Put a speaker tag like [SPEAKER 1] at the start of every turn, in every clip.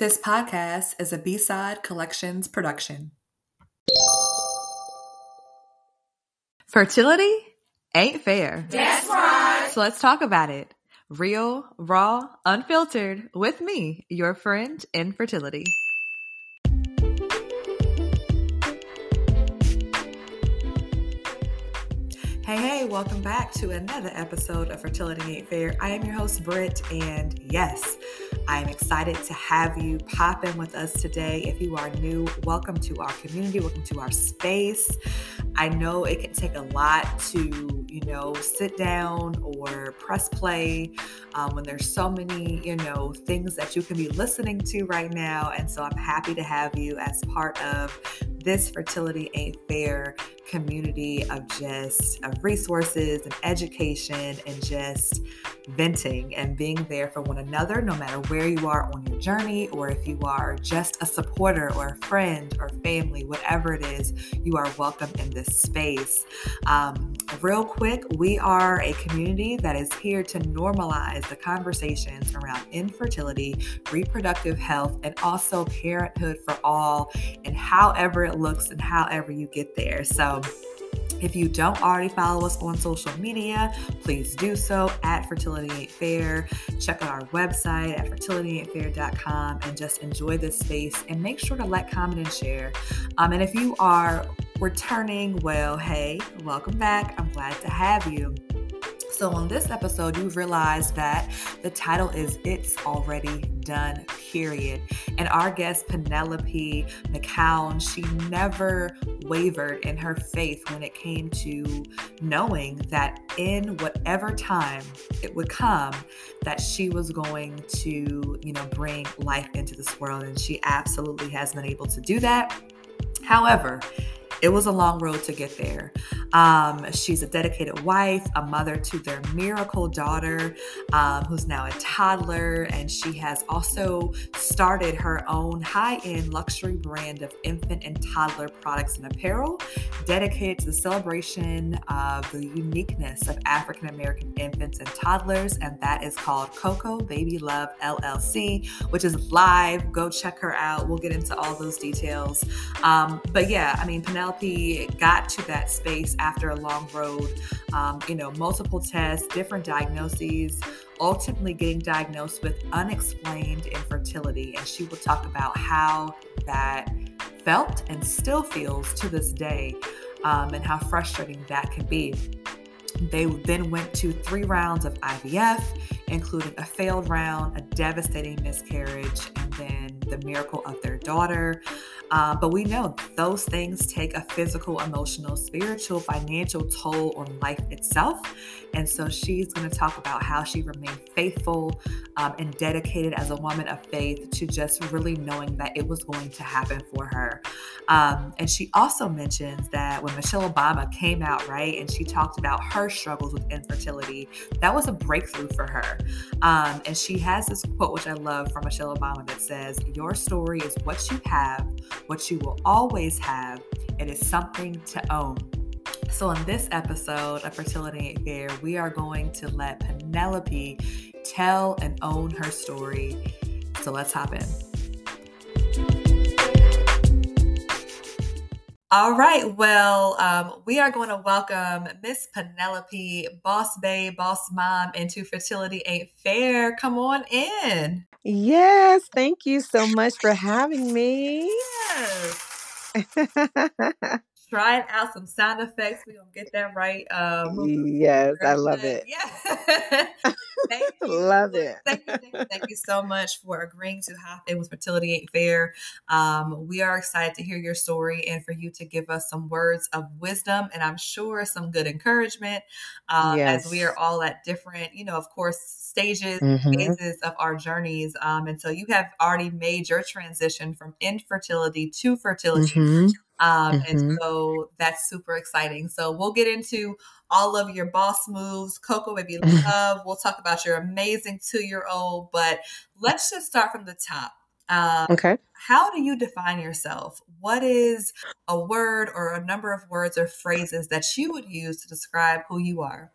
[SPEAKER 1] This podcast is a B Side Collections production. Fertility ain't fair.
[SPEAKER 2] That's right.
[SPEAKER 1] So let's talk about it. Real, raw, unfiltered with me, your friend in fertility. Hey, hey, welcome back to another episode of Fertility Ain't Fair. I am your host, Britt, and yes, I am excited to have you pop in with us today. If you are new, welcome to our community, welcome to our space. I know it can take a lot to, you know, sit down or press play um, when there's so many, you know, things that you can be listening to right now. And so I'm happy to have you as part of this Fertility Ain't Fair community of just of resources and education and just venting and being there for one another, no matter where you are on your journey, or if you are just a supporter or a friend or family, whatever it is, you are welcome in this space. Um, real quick, we are a community that is here to normalize the conversations around infertility, reproductive health, and also parenthood for all, and however it looks and however you get there. So, if you don't already follow us on social media, please do so at Fertility Fair. Check out our website at fertilityaintfair.com and just enjoy this space and make sure to like, comment, and share. Um, and if you are returning, well, hey, welcome back. I'm glad to have you. So, on this episode, you realize that the title is It's Already Done, period. And our guest, Penelope McCown, she never wavered in her faith when it came to knowing that in whatever time it would come, that she was going to, you know, bring life into this world. And she absolutely has been able to do that. However, it was a long road to get there. Um, she's a dedicated wife, a mother to their miracle daughter, um, who's now a toddler, and she has also started her own high end luxury brand of infant and toddler products and apparel dedicated to the celebration of the uniqueness of African American infants and toddlers, and that is called Coco Baby Love LLC, which is live. Go check her out. We'll get into all those details. Um, but yeah, I mean, Penelope Penelope got to that space after a long road, um, you know, multiple tests, different diagnoses, ultimately getting diagnosed with unexplained infertility. And she will talk about how that felt and still feels to this day um, and how frustrating that can be. They then went to three rounds of IVF, including a failed round, a devastating miscarriage, and then the miracle of their daughter. Uh, but we know those things take a physical, emotional, spiritual, financial toll on life itself. And so she's going to talk about how she remained faithful um, and dedicated as a woman of faith to just really knowing that it was going to happen for her. Um, and she also mentions that when Michelle Obama came out, right, and she talked about her struggles with infertility, that was a breakthrough for her. Um, and she has this quote, which I love from Michelle Obama, that says, Your story is what you have what you will always have. It is something to own. So, in this episode of Fertility Fair, we are going to let Penelope tell and own her story. So, let's hop in. All right. Well, um, we are going to welcome Miss Penelope, Boss Babe, Boss Mom, into Fertility Ain't Fair. Come on in.
[SPEAKER 2] Yes, thank you so much for having me.
[SPEAKER 1] Yes. Trying out some sound effects. We're gonna get that right. Um,
[SPEAKER 2] yes, I love it.
[SPEAKER 1] Yeah. thank you.
[SPEAKER 2] Love it.
[SPEAKER 1] Thank you, thank you, thank you so much for agreeing to hop in with Fertility Ain't Fair. Um, we are excited to hear your story and for you to give us some words of wisdom and I'm sure some good encouragement um, yes. as we are all at different, you know, of course, stages, mm-hmm. phases of our journeys. Um, and so you have already made your transition from infertility to fertility. Mm-hmm. Um, mm-hmm. And so that's super exciting. So we'll get into all of your boss moves, Coco Baby Love. we'll talk about your amazing two year old, but let's just start from the top.
[SPEAKER 2] Um, okay.
[SPEAKER 1] How do you define yourself? What is a word or a number of words or phrases that you would use to describe who you are?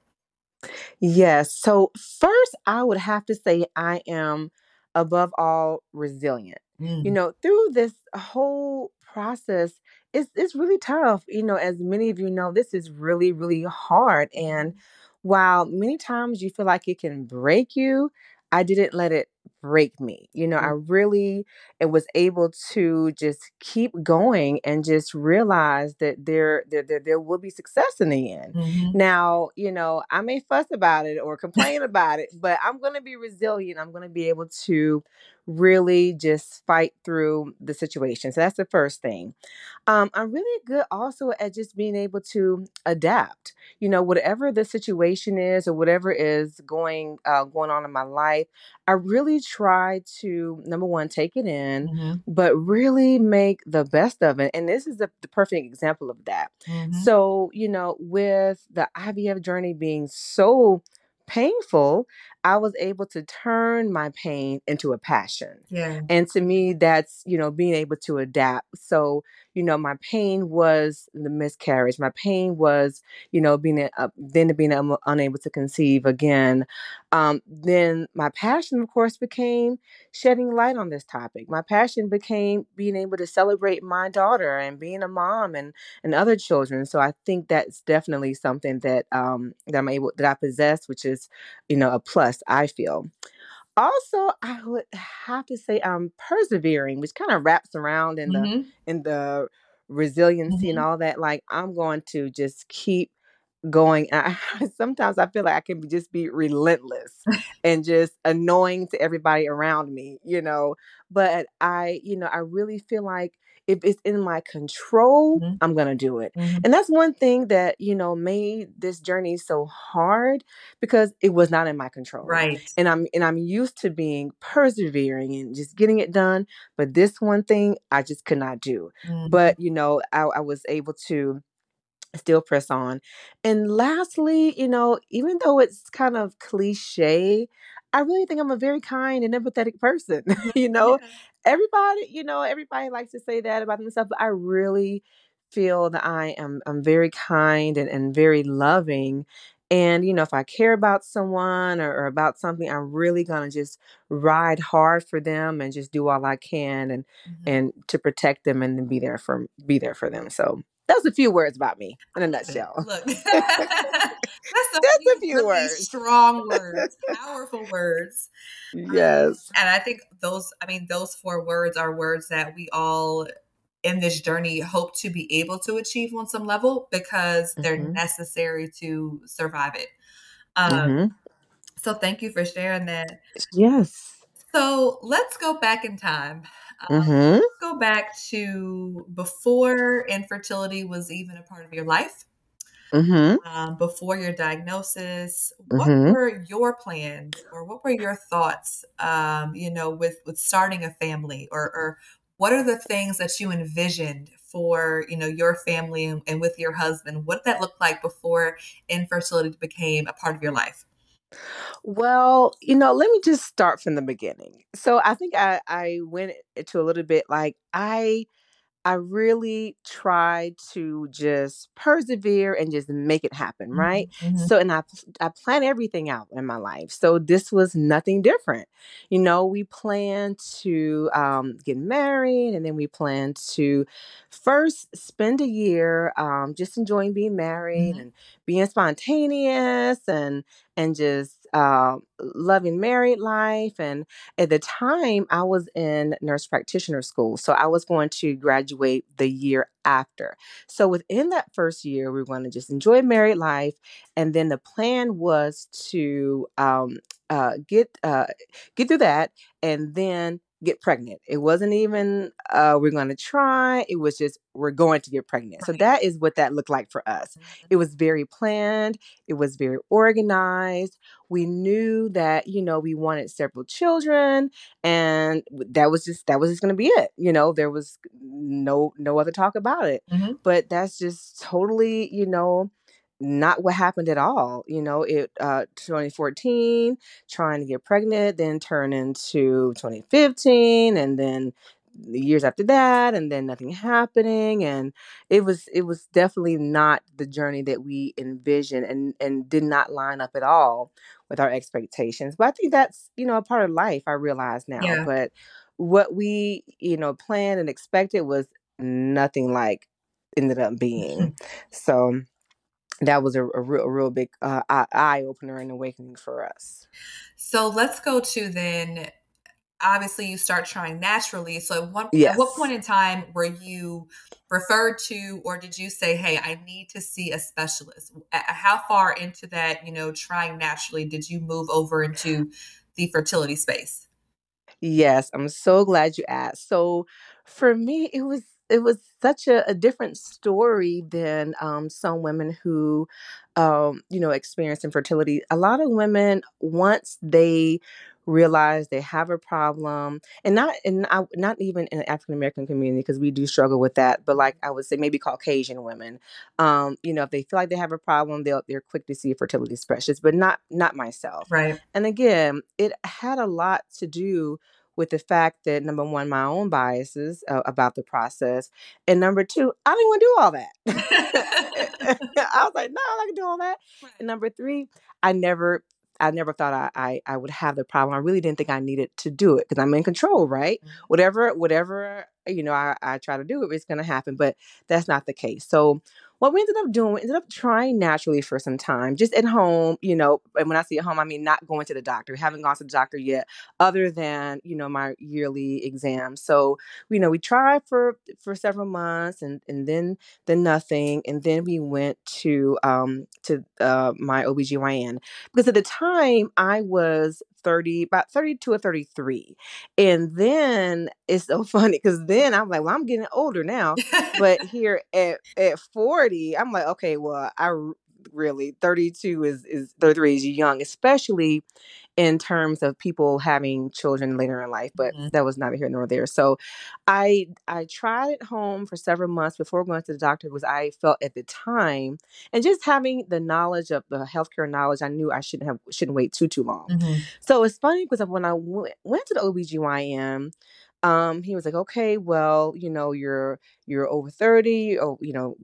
[SPEAKER 2] Yes. So, first, I would have to say I am above all, resilient. You
[SPEAKER 1] Mm.
[SPEAKER 2] know, through this whole process, it's it's really tough. You know, as many of you know, this is really, really hard. And while many times you feel like it can break you, I didn't let it break me. You know, I
[SPEAKER 1] Mm.
[SPEAKER 2] really it was able to just keep going and just realize that there there there, there will be success in the end.
[SPEAKER 1] Mhm.
[SPEAKER 2] Now, you know, I may fuss about it or complain about it, but I'm going to be resilient. I'm going to be able to really just fight through the situation. So that's the first thing. Um, I'm really good also at just being able to adapt. You know, whatever the situation is or whatever is going uh, going on in my life, I really try to number one take it in,
[SPEAKER 1] Mhm.
[SPEAKER 2] but really make the best of it. And this is the, the perfect example of that.
[SPEAKER 1] Mhm.
[SPEAKER 2] So, you know, with the IVF journey being so painful, I was able to turn my pain into a passion.
[SPEAKER 1] Yeah.
[SPEAKER 2] And to me, that's, you know, being able to adapt. So, you know, my pain was the miscarriage. My pain was, you know, being uh, then being un- unable to conceive again. Um, then my passion, of course, became shedding light on this topic. My passion became being able to celebrate my daughter and being a mom and and other children. So I think that's definitely something that um that I'm able that I possess, which is, you know, a plus, I feel. Also, I would have to say I'm persevering, which kind of wraps around in the
[SPEAKER 1] Mhm.
[SPEAKER 2] in the resiliency and
[SPEAKER 1] Mhm.
[SPEAKER 2] all that. Like I'm going to just keep going. I, sometimes I feel like I can be, just be relentless and just annoying to everybody around me, you know. But I, you know, I really feel like if it's in my control,
[SPEAKER 1] Mhm.
[SPEAKER 2] I'm gonna do it.
[SPEAKER 1] Mhm.
[SPEAKER 2] And that's one thing that, you know, made this journey so hard because it was not in my control.
[SPEAKER 1] Right.
[SPEAKER 2] And I'm and I'm used to being persevering and just getting it done. But this one thing I just could not do.
[SPEAKER 1] Mhm.
[SPEAKER 2] But you know, I, I was able to still press on. And lastly, you know, even though it's kind of cliche, I really think I'm a very kind and empathetic person. You know,
[SPEAKER 1] Yeah.
[SPEAKER 2] Everybody, you know, everybody likes to say that about themselves, but I really feel that I am I'm very kind and, and very loving. And you know, if I care about someone or, or about something, I'm really gonna just ride hard for them and just do all I can and
[SPEAKER 1] Mhm.
[SPEAKER 2] and to protect them and then be there for be there for them. So that's a few words about me in a nutshell.
[SPEAKER 1] Look, that's a
[SPEAKER 2] Just a
[SPEAKER 1] few
[SPEAKER 2] few
[SPEAKER 1] really
[SPEAKER 2] words.
[SPEAKER 1] strong words, powerful words. Um,
[SPEAKER 2] Yes.
[SPEAKER 1] and I think those, I mean, those four words are words that we all in this journey hope to be able to achieve on some level because they're
[SPEAKER 2] hmm
[SPEAKER 1] necessary to survive it. Um,
[SPEAKER 2] hmm
[SPEAKER 1] so thank you for sharing that.
[SPEAKER 2] Yes.
[SPEAKER 1] So let's go back in time. Um,
[SPEAKER 2] hmm
[SPEAKER 1] let's go back to before infertility was even a part of your life.
[SPEAKER 2] hmm
[SPEAKER 1] um, before your diagnosis what
[SPEAKER 2] hmm
[SPEAKER 1] were your plans or what were your thoughts um, you know with with starting a family or or what are the things that you envisioned for you know your family and, and with your husband? What did that look like before infertility became a part of your life
[SPEAKER 2] Well, you know, let me just start from the beginning. So I think I I went into a little bit like I I really tried to just persevere and just make it happen, right?
[SPEAKER 1] Mhm, mhm,
[SPEAKER 2] So, and I I plan everything out in my life. So this was nothing different. You know, we planned to um, get married, and then we planned to first spend a year um, just enjoying being married
[SPEAKER 1] mhm,
[SPEAKER 2] and being spontaneous and and just uh, loving married life and at the time, I was in nurse practitioner school. So I was going to graduate the year after. So within that first year, we going to just enjoy married life. And then the plan was to um, uh, get uh, get through that and then get pregnant. It wasn't even uh, we're going to try. It was just we're going to get pregnant. So that is what that looked like for us.
[SPEAKER 1] Mhm,
[SPEAKER 2] It was very planned. It was very organized we knew that you know we wanted several children and that was just that was just going to be it you know there was no no other talk about it
[SPEAKER 1] mhm,
[SPEAKER 2] but that's just totally you know not what happened at all you know it uh 2014 trying to get pregnant then turn into 2015 and then the years after that and then nothing happening and it was it was definitely not the journey that we envisioned and and did not line up at all with our expectations. But I think that's, you know, a part of life, I realize now.
[SPEAKER 1] Yeah.
[SPEAKER 2] But what we, you know, planned and expected was nothing like ended up being. so that was a, a, real, a real big uh, eye opener and awakening for us.
[SPEAKER 1] So let's go to then. Obviously, you start trying naturally. So, at what,
[SPEAKER 2] Yes.
[SPEAKER 1] at what point in time were you referred to, or did you say, "Hey, I need to see a specialist"? How far into that, you know, trying naturally, did you move over into the fertility space?
[SPEAKER 2] Yes, I'm so glad you asked. So for me, it was it was such a, a different story than um, some women who, um, you know, experience infertility. A lot of women, once they realize they have a problem, and not and I, not even in the African American community because we do struggle with that, but like I would say maybe Caucasian women, um, you know, if they feel like they have a problem, they'll they're quick to see fertility specialists but not not myself.
[SPEAKER 1] Right.
[SPEAKER 2] And again, it had a lot to do with the fact that number one, my own biases uh, about the process, and number two, I didn't want to do all that. I was like, no, I can do all that. And number three, I never, I never thought I, I, I would have the problem. I really didn't think I needed to do it because I'm in control, right?
[SPEAKER 1] Mhm.
[SPEAKER 2] Whatever, whatever you know, I, I try to do it, it's gonna happen. But that's not the case. So what we ended up doing, we ended up trying naturally for some time, just at home, you know. And when I say at home, I mean not going to the doctor. We haven't gone to the doctor yet, other than you know my yearly exam. So you know we tried for for several months, and and then then nothing, and then we went to um to uh my OBGYN because at the time I was 30 about 32 or 33 and then it's so funny because then i'm like well i'm getting older now but here at at 40 i'm like okay well i r- really 32 is is 33 is young especially in terms of people having children later in life but
[SPEAKER 1] Mhm.
[SPEAKER 2] that was neither here nor there so i i tried at home for several months before going to the doctor because i felt at the time and just having the knowledge of the healthcare knowledge i knew i shouldn't have shouldn't wait too too long
[SPEAKER 1] Mhm.
[SPEAKER 2] so it's funny because when I went, went to the OBGYN, um, he was like, okay, well, you know, you're you're over 30 or you know,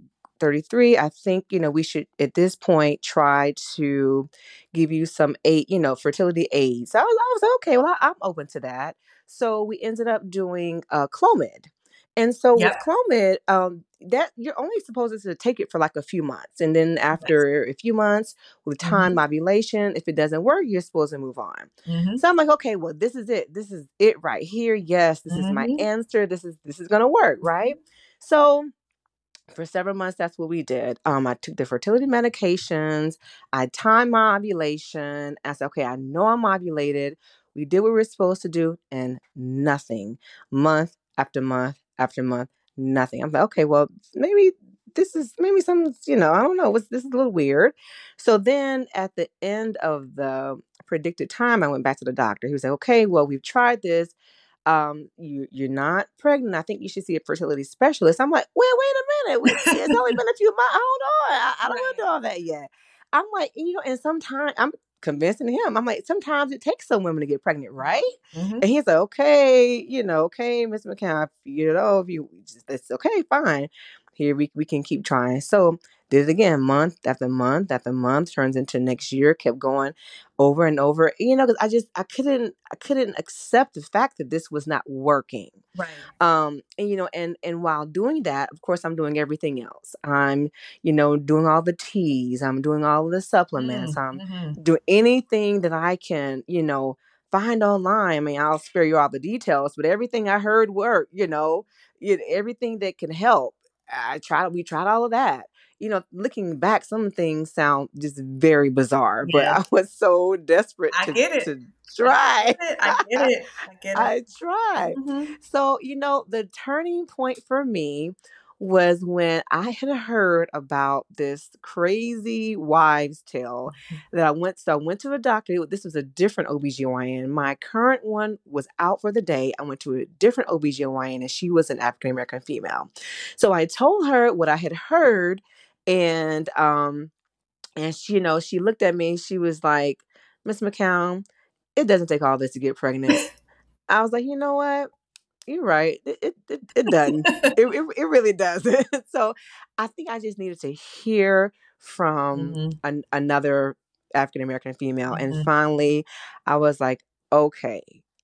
[SPEAKER 2] 33. I think, you know, we should at this point try to give you some aid, you know, fertility aids. So I was, I was okay, well, I, I'm open to that. So we ended up doing uh Clomid. And so with Clomid, um, that you're only supposed to take it for like a few months. And then
[SPEAKER 1] Yes.
[SPEAKER 2] after a few months, with time
[SPEAKER 1] Mhm.
[SPEAKER 2] ovulation, if it doesn't work, you're supposed to move on.
[SPEAKER 1] Mhm.
[SPEAKER 2] So I'm like, okay, well, this is it. This is it right here. Yes, this is my
[SPEAKER 1] Mhm.
[SPEAKER 2] answer. This is this is gonna work, right? So for several months, that's what we did. Um, I took the fertility medications. I timed my ovulation. I said, okay, I know I'm ovulated. We did what we were supposed to do, and nothing. Month after month after month, nothing. I'm like, okay, well, maybe this is maybe some, you know, I don't know. What's this is a little weird. So then at the end of the predicted time, I went back to the doctor. He was like, okay, well, we've tried this um you you're not pregnant i think you should see a fertility specialist. I'm like wait wait a minute it's only been a few months hold on i, I don't want to do all that yet. I'm like you know and sometimes i'm convincing him i'm like sometimes it takes some women to get pregnant right?
[SPEAKER 1] Mhm.
[SPEAKER 2] and he's like okay you know okay miss McCown you know if you just it's okay fine. Here we, we can keep trying. So did it again month after month after month turns into next year kept going over and over you know because i just i couldn't i couldn't accept the fact that this was not working
[SPEAKER 1] Right.
[SPEAKER 2] um and you know and and while doing that of course i'm doing everything else i'm you know doing all the teas i'm doing all of the supplements
[SPEAKER 1] Mm.
[SPEAKER 2] i'm
[SPEAKER 1] Mhm.
[SPEAKER 2] doing anything that i can you know find online i mean i'll spare you all the details but everything i heard worked you know you everything that can help i tried we tried all of that you know looking back some things sound just very bizarre but
[SPEAKER 1] Yeah.
[SPEAKER 2] i was so desperate
[SPEAKER 1] I
[SPEAKER 2] to
[SPEAKER 1] get it.
[SPEAKER 2] to
[SPEAKER 1] I
[SPEAKER 2] try
[SPEAKER 1] get it. I get it. I get it.
[SPEAKER 2] I tried.
[SPEAKER 1] Mhm.
[SPEAKER 2] So, you know, the turning point for me was when I had heard about this crazy wives' tale that I went so I went to a doctor. This was a different OBGYN. My current one was out for the day. I went to a different OBGYN and she was an African American female. So I told her what I had heard and um and she, you know, she looked at me, she was like, Miss McCown, it doesn't take all this to get pregnant. I was like, you know what? You're right. It it it, it doesn't. It, it it really doesn't. so I think I just needed to hear from
[SPEAKER 1] Mhm.
[SPEAKER 2] an, another African American female. And
[SPEAKER 1] Mhm.
[SPEAKER 2] finally, I was like, okay,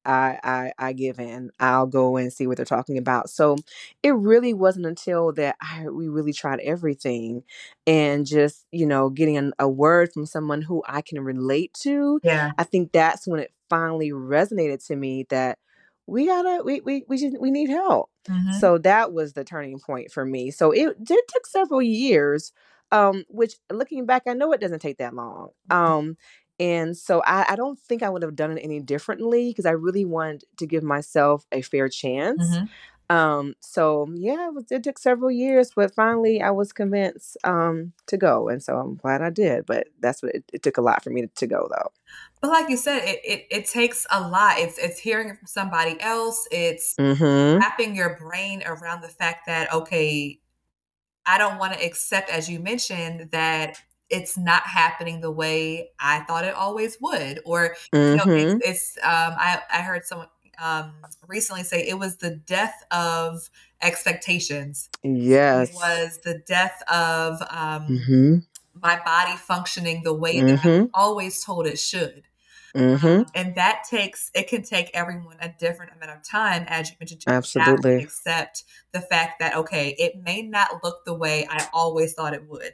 [SPEAKER 2] I, I I give in. I'll go and see what they're talking about. So it really wasn't until that I we really tried everything and just, you know, getting an, a word from someone who I can relate to.
[SPEAKER 1] Yeah.
[SPEAKER 2] I think that's when it finally resonated to me that we gotta we we we just we need help.
[SPEAKER 1] Mhm.
[SPEAKER 2] So that was the turning point for me. So it did took several years, um, which looking back, I know it doesn't take that long. Um, and so I, I don't think I would have done it any differently because I really wanted to give myself a fair chance.
[SPEAKER 1] Mhm.
[SPEAKER 2] Um, so yeah, it, was, it took several years, but finally I was convinced um to go, and so I'm glad I did. But that's what it, it took a lot for me to, to go though.
[SPEAKER 1] But like you said, it, it it takes a lot. It's it's hearing from somebody else. It's
[SPEAKER 2] Mm-hmm.
[SPEAKER 1] wrapping your brain around the fact that okay, I don't want to accept, as you mentioned, that it's not happening the way I thought it always would. Or, you know, it's
[SPEAKER 2] Mm-hmm.
[SPEAKER 1] it's um I, I heard someone um recently say it was the death of expectations.
[SPEAKER 2] Yes, it
[SPEAKER 1] was the death of um
[SPEAKER 2] Mm-hmm.
[SPEAKER 1] my body functioning the way that I
[SPEAKER 2] Mm-hmm.
[SPEAKER 1] always told it should.
[SPEAKER 2] Mm-hmm.
[SPEAKER 1] And that takes it can take everyone a different amount of time, as you mentioned, to adapt and
[SPEAKER 2] Absolutely.
[SPEAKER 1] accept the fact that okay, it may not look the way I always thought it would.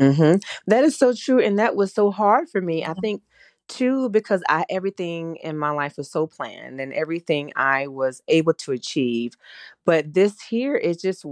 [SPEAKER 2] Mhm. That is so true, and that was so hard for me. I think too because I everything in my life was so planned and everything I was able to achieve. But this here is just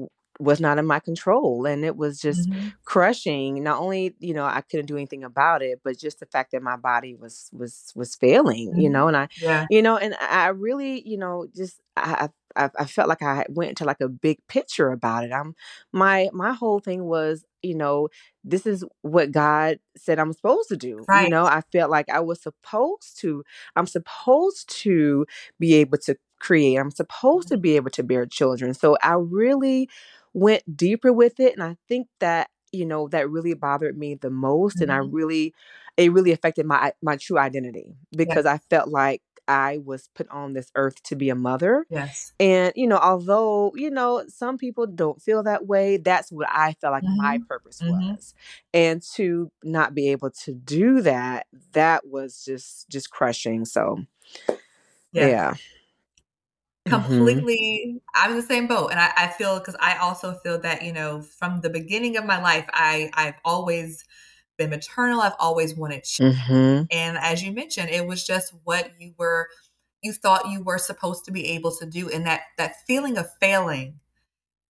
[SPEAKER 2] was not in my control and it was just
[SPEAKER 1] mhm,
[SPEAKER 2] crushing. Not only, you know, I couldn't do anything about it, but just the fact that my body was was was failing, you
[SPEAKER 1] mhm.
[SPEAKER 2] know, and I
[SPEAKER 1] Yeah.
[SPEAKER 2] you know, and I really, you know, just I I, I felt like I went into like a big picture about it. I'm my my whole thing was, you know, this is what God said I'm supposed to do. You know, I felt like I was supposed to, I'm supposed to be able to create, I'm supposed to
[SPEAKER 1] Mhm,
[SPEAKER 2] be able to bear children. So I really went deeper with it. And I think that, you know, that really bothered me the most. And I
[SPEAKER 1] mhm.
[SPEAKER 2] really, it really affected my my true identity because I felt like I was put on this earth to be a mother
[SPEAKER 1] Yes.
[SPEAKER 2] and, you know, although, you know, some people don't feel that way, that's what I felt like my
[SPEAKER 1] Mhm,
[SPEAKER 2] purpose
[SPEAKER 1] mhm.
[SPEAKER 2] was. And to not be able to do that, that was just just crushing. So,
[SPEAKER 1] Yes.
[SPEAKER 2] yeah. Mhm.
[SPEAKER 1] Completely I'm in the same boat, and I I feel because I also feel that, you know, from the beginning of my life, I I've always been maternal, I've always wanted
[SPEAKER 2] Mhm.
[SPEAKER 1] and as you mentioned, it was just what you were you thought you were supposed to be able to do, and that that feeling of failing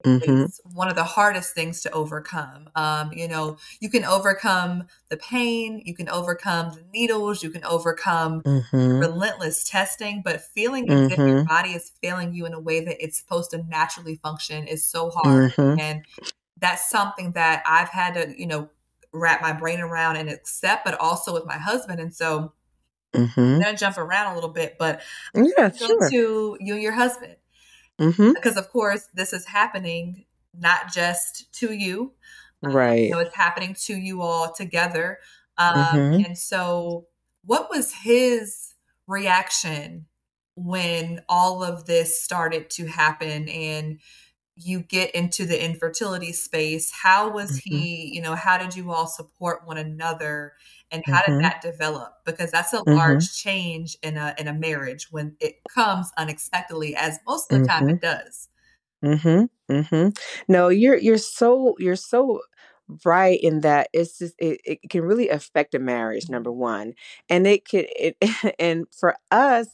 [SPEAKER 2] Mhm.
[SPEAKER 1] is one of the hardest things to overcome. Um, you know, you can overcome the pain, you can overcome the needles, you can overcome
[SPEAKER 2] Mhm.
[SPEAKER 1] relentless testing, but feeling as if your body is failing you in a way that it's supposed to naturally function is so hard.
[SPEAKER 2] Mhm.
[SPEAKER 1] And that's something that I've had to, you know, wrap my brain around and accept, but also with my husband. And so I'm
[SPEAKER 2] Mhm.
[SPEAKER 1] gonna jump around a little bit, but
[SPEAKER 2] Yeah, sure.
[SPEAKER 1] to you and your husband.
[SPEAKER 2] Mhm.
[SPEAKER 1] Because of course this is happening not just to you, you
[SPEAKER 2] Right.
[SPEAKER 1] know, it's happening to you all together. Um,
[SPEAKER 2] Mhm.
[SPEAKER 1] and so what was his reaction when all of this started to happen and you get into the infertility space? How was
[SPEAKER 2] Mhm.
[SPEAKER 1] he, you know, how did you all support one another and how did
[SPEAKER 2] Mhm.
[SPEAKER 1] that develop? Because that's a
[SPEAKER 2] Mhm.
[SPEAKER 1] large change in a in a marriage when it comes unexpectedly as most of the time
[SPEAKER 2] Mhm.
[SPEAKER 1] it does.
[SPEAKER 2] Mhm, mhm. No, you're you're so you're so right in that it's just it, it can really affect a marriage, number one. And it could it and for us,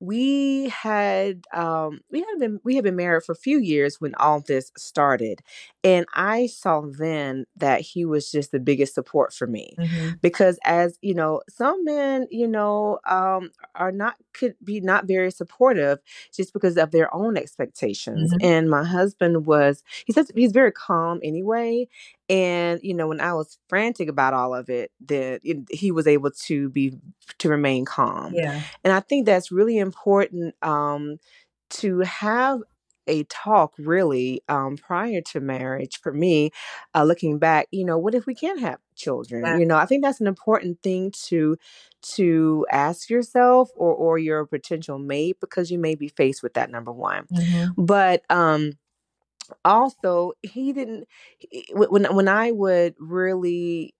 [SPEAKER 2] we had um we had been we had been married for a few years when all this started and i saw then that he was just the biggest support for me
[SPEAKER 1] Mhm.
[SPEAKER 2] because as you know some men you know um are not could be not very supportive just because of their own expectations
[SPEAKER 1] Mhm.
[SPEAKER 2] and my husband was he says he's very calm anyway and you know when i was frantic about all of it that it, he was able to be to remain calm
[SPEAKER 1] Yeah.
[SPEAKER 2] and I think that's really important um, to have a talk really um, prior to marriage for me uh, looking back you know what if we can't have children
[SPEAKER 1] Yeah.
[SPEAKER 2] you know i think that's an important thing to to ask yourself or or your potential mate because you may be faced with that number one
[SPEAKER 1] Mhm.
[SPEAKER 2] but um also he didn't he- when when i would really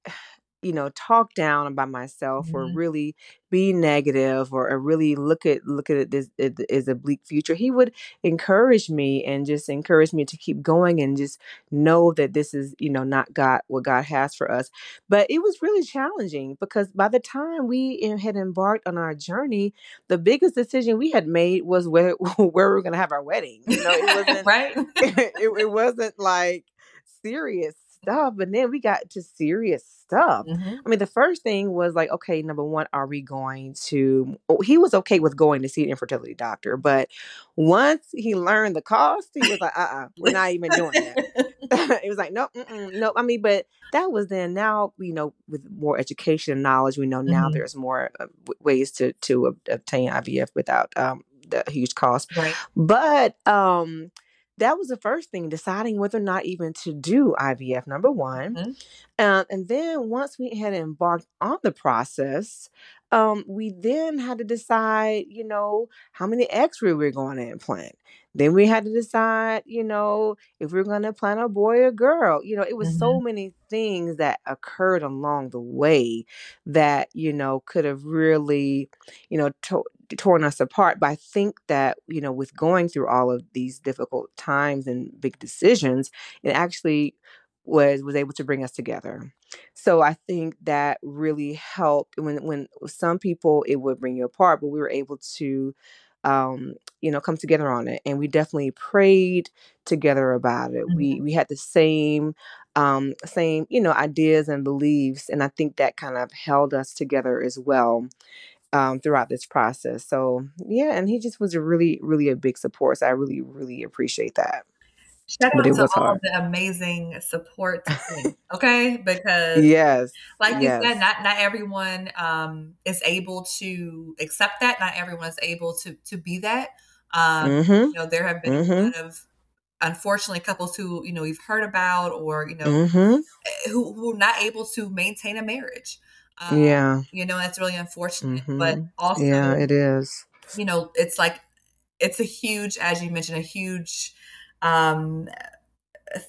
[SPEAKER 2] you know talk down about myself or
[SPEAKER 1] Mhm.
[SPEAKER 2] really be negative or, or really look at look at it as, as a bleak future he would encourage me and just encourage me to keep going and just know that this is you know not god what god has for us but it was really challenging because by the time we had embarked on our journey the biggest decision we had made was where where we were going to have our wedding you know it wasn't
[SPEAKER 1] right?
[SPEAKER 2] it, it wasn't like serious stuff but then we got to serious stuff
[SPEAKER 1] Mhm.
[SPEAKER 2] I mean, the first thing was like, okay, number one, are we going to? oh, He was okay with going to see an infertility doctor, but once he learned the cost, he was like, uh, uh-uh, we're not even doing that. it was like, nope, mm-mm, nope. I mean, but that was then. Now, you know, with more education and knowledge, we know now
[SPEAKER 1] Mhm.
[SPEAKER 2] there's more uh, ways to to ob- obtain IVF without um, the huge cost.
[SPEAKER 1] Right.
[SPEAKER 2] But um, that was the first thing, deciding whether or not even to do IVF. Number one.
[SPEAKER 1] Mhm.
[SPEAKER 2] Um, and then once we had embarked on the process, um, we then had to decide, you know, how many eggs we were going to implant. Then we had to decide, you know, if we are going to implant a boy or girl. You know, it was so
[SPEAKER 1] Mhm.
[SPEAKER 2] many things that occurred along the way that, you know, could have really, you know, to- torn us apart. But I think that, you know, with going through all of these difficult times and big decisions, it actually was was able to bring us together. So I think that really helped when when some people it would bring you apart, but we were able to um you know come together on it and we definitely prayed together about it.
[SPEAKER 1] Mhm.
[SPEAKER 2] We we had the same um same you know ideas and beliefs and I think that kind of held us together as well um throughout this process. So yeah, and he just was a really really a big support. So I really really appreciate that.
[SPEAKER 1] Shout
[SPEAKER 2] But
[SPEAKER 1] out to all
[SPEAKER 2] hard.
[SPEAKER 1] the amazing support team, okay? Because
[SPEAKER 2] Yes.
[SPEAKER 1] like you said, not not everyone um, is able to accept that. Not everyone is able to to be that. Um,
[SPEAKER 2] Mhm.
[SPEAKER 1] you know, there have been a
[SPEAKER 2] Mhm.
[SPEAKER 1] lot of unfortunately couples who you know we've heard about, or you know,
[SPEAKER 2] Mhm.
[SPEAKER 1] eh, who who are not able to maintain a marriage. Um,
[SPEAKER 2] Yeah.
[SPEAKER 1] you know, that's really unfortunate. But
[SPEAKER 2] Mhm.
[SPEAKER 1] also,
[SPEAKER 2] Yeah, it is.
[SPEAKER 1] you know, it's like it's a huge, as you mentioned, a huge um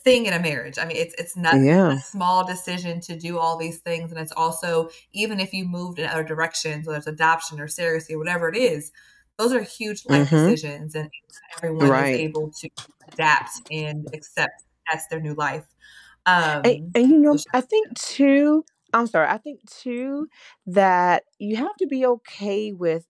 [SPEAKER 1] thing in a marriage. I mean, it's it's not
[SPEAKER 2] Yeah.
[SPEAKER 1] a small decision to do all these things, and it's also even if you moved in other directions, whether it's adoption or surrogacy or whatever it is, those are huge life
[SPEAKER 2] Mhm.
[SPEAKER 1] decisions, and everyone is able to adapt and accept that's their new life.
[SPEAKER 2] And,
[SPEAKER 1] Um,
[SPEAKER 2] and you know, I think too, I'm sorry, I think too that you have to be okay with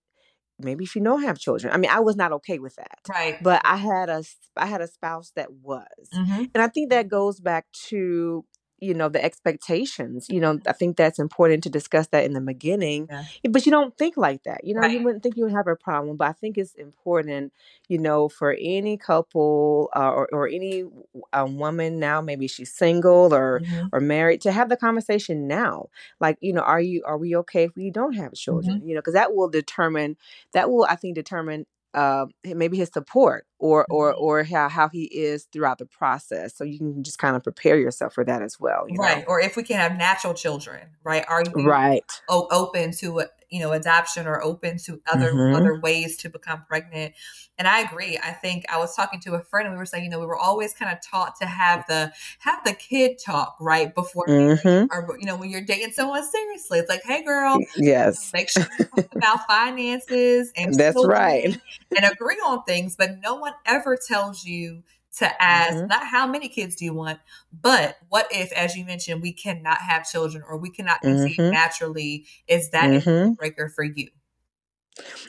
[SPEAKER 2] maybe if you don't have children. I mean, I was not okay with that,
[SPEAKER 1] Right.
[SPEAKER 2] but I had a I had a spouse that was,
[SPEAKER 1] hmm
[SPEAKER 2] and I think that goes back to you know the expectations. You know, I think that's important to discuss that in the beginning.
[SPEAKER 1] Yeah.
[SPEAKER 2] But you don't think like that. You know, you wouldn't think you would have a problem, but I think it's important. You know, for any couple uh, or or any a woman now, maybe she's single or
[SPEAKER 1] hmm
[SPEAKER 2] or married, to have the conversation now. Like, you know, are you are we okay if we don't have
[SPEAKER 1] hmm
[SPEAKER 2] children? You know, because that will determine that will I think determine uh, maybe his support or or
[SPEAKER 1] hmm
[SPEAKER 2] or how how he is throughout the process. So you can just kind of prepare yourself for that as well. You
[SPEAKER 1] Right.
[SPEAKER 2] know.
[SPEAKER 1] Or if we can have natural children, right? Are you
[SPEAKER 2] Right.
[SPEAKER 1] o- open to you know adoption or open to other
[SPEAKER 2] Mhm.
[SPEAKER 1] other ways to become pregnant and i agree i think i was talking to a friend and we were saying you know we were always kind of taught to have the have the kid talk right before
[SPEAKER 2] Mhm.
[SPEAKER 1] or you know when you're dating someone seriously it's like hey girl you know,
[SPEAKER 2] Yes.
[SPEAKER 1] make sure you talk about finances and
[SPEAKER 2] That's right.
[SPEAKER 1] and agree on things but no one ever tells you to ask
[SPEAKER 2] Mhm.
[SPEAKER 1] not how many kids do you want but what if as you mentioned we cannot have children or we cannot conceive
[SPEAKER 2] Mhm.
[SPEAKER 1] naturally is that a deal
[SPEAKER 2] Mhm.
[SPEAKER 1] breaker for you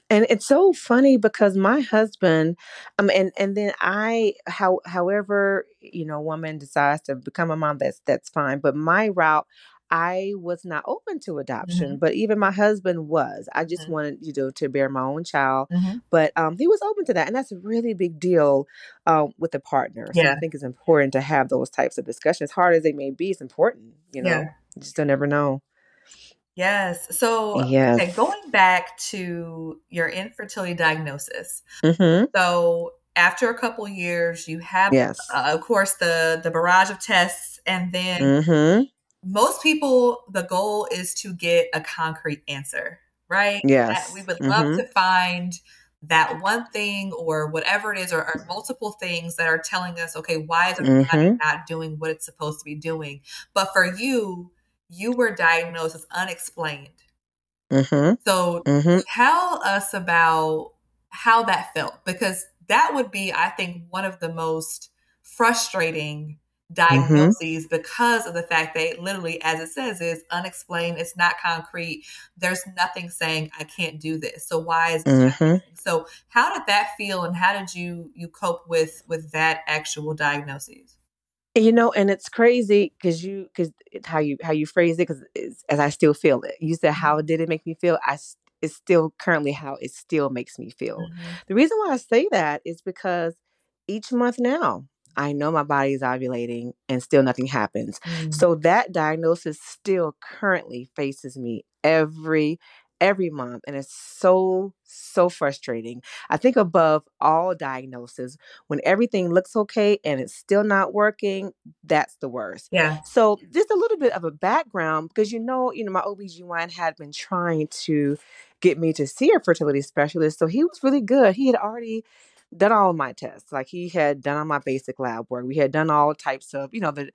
[SPEAKER 2] And it's so funny because my husband, um, and and then I, how however you know, a woman decides to become a mom, that's that's fine. But my route, I was not open to adoption,
[SPEAKER 1] hmm
[SPEAKER 2] but even my husband was. I just
[SPEAKER 1] hmm
[SPEAKER 2] wanted, you know, to bear my own child,
[SPEAKER 1] hmm
[SPEAKER 2] but um, he was open to that, and that's a really big deal um, with a partner. So I think it's important to have those types of discussions, hard as they may be. It's important, you
[SPEAKER 1] yeah
[SPEAKER 2] know. You just don't ever know.
[SPEAKER 1] yes so okay
[SPEAKER 2] Yes.
[SPEAKER 1] going back to your infertility diagnosis
[SPEAKER 2] Mm-hmm.
[SPEAKER 1] so after a couple years you have
[SPEAKER 2] Yes.
[SPEAKER 1] uh, of course the the barrage of tests and then
[SPEAKER 2] Mm-hmm.
[SPEAKER 1] Most people the goal is to get a concrete answer right that we would love
[SPEAKER 2] Mm-hmm.
[SPEAKER 1] to find that one thing or whatever it is or, or multiple things that are telling us okay why is our body
[SPEAKER 2] Mm-hmm.
[SPEAKER 1] not doing what it's supposed to be doing but for you you were diagnosed as unexplained.
[SPEAKER 2] Mm-hmm.
[SPEAKER 1] So
[SPEAKER 2] Mm-hmm.
[SPEAKER 1] tell us about how that felt because that would be, I think, one of the most frustrating
[SPEAKER 2] Mm-hmm.
[SPEAKER 1] diagnoses because of the fact that literally, as it says, is unexplained. It's not concrete. There's nothing saying I can't do this. So why is
[SPEAKER 2] Mm-hmm.
[SPEAKER 1] So how did that feel, and how did you you cope with with that actual diagnosis?
[SPEAKER 2] You know, and it's crazy because you because how you how you phrase it because as I still feel it. You said how did it make me feel? I it's still currently how it still makes me feel.
[SPEAKER 1] Mhm.
[SPEAKER 2] The reason why I say that is because each month now I know my body is ovulating and still nothing happens.
[SPEAKER 1] Mm.
[SPEAKER 2] So that diagnosis still currently faces me every every month and it's so so frustrating. I think above all diagnoses when everything looks okay and it's still not working, that's the worst.
[SPEAKER 1] Yeah.
[SPEAKER 2] So just a little bit of a background because you know, you know, my OBGYN had been trying to get me to see a fertility specialist. So he was really good. He had already done all of my tests. Like he had done all my basic lab work. We had done all types of, you know, the